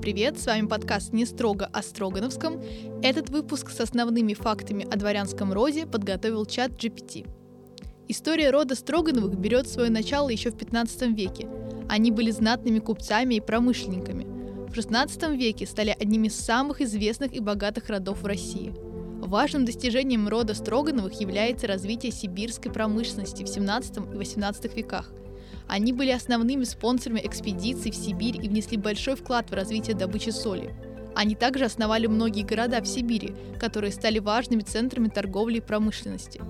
привет! С вами подкаст «Не строго о Строгановском». Этот выпуск с основными фактами о дворянском роде подготовил чат GPT. История рода Строгановых берет свое начало еще в 15 веке. Они были знатными купцами и промышленниками. В 16 веке стали одними из самых известных и богатых родов в России. Важным достижением рода Строгановых является развитие сибирской промышленности в 17 и 18 веках – они были основными спонсорами экспедиций в Сибирь и внесли большой вклад в развитие добычи соли. Они также основали многие города в Сибири, которые стали важными центрами торговли и промышленности.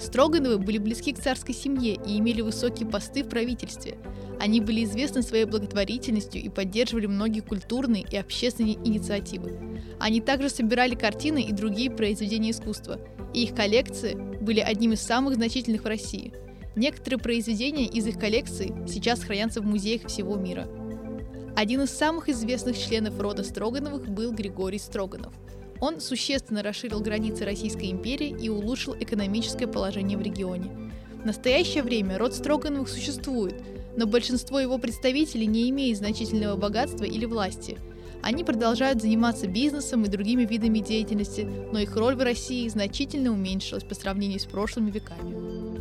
Строгановы были близки к царской семье и имели высокие посты в правительстве. Они были известны своей благотворительностью и поддерживали многие культурные и общественные инициативы. Они также собирали картины и другие произведения искусства, и их коллекции были одним из самых значительных в России – Некоторые произведения из их коллекции сейчас хранятся в музеях всего мира. Один из самых известных членов рода Строгановых был Григорий Строганов. Он существенно расширил границы Российской империи и улучшил экономическое положение в регионе. В настоящее время род Строгановых существует, но большинство его представителей не имеет значительного богатства или власти. Они продолжают заниматься бизнесом и другими видами деятельности, но их роль в России значительно уменьшилась по сравнению с прошлыми веками.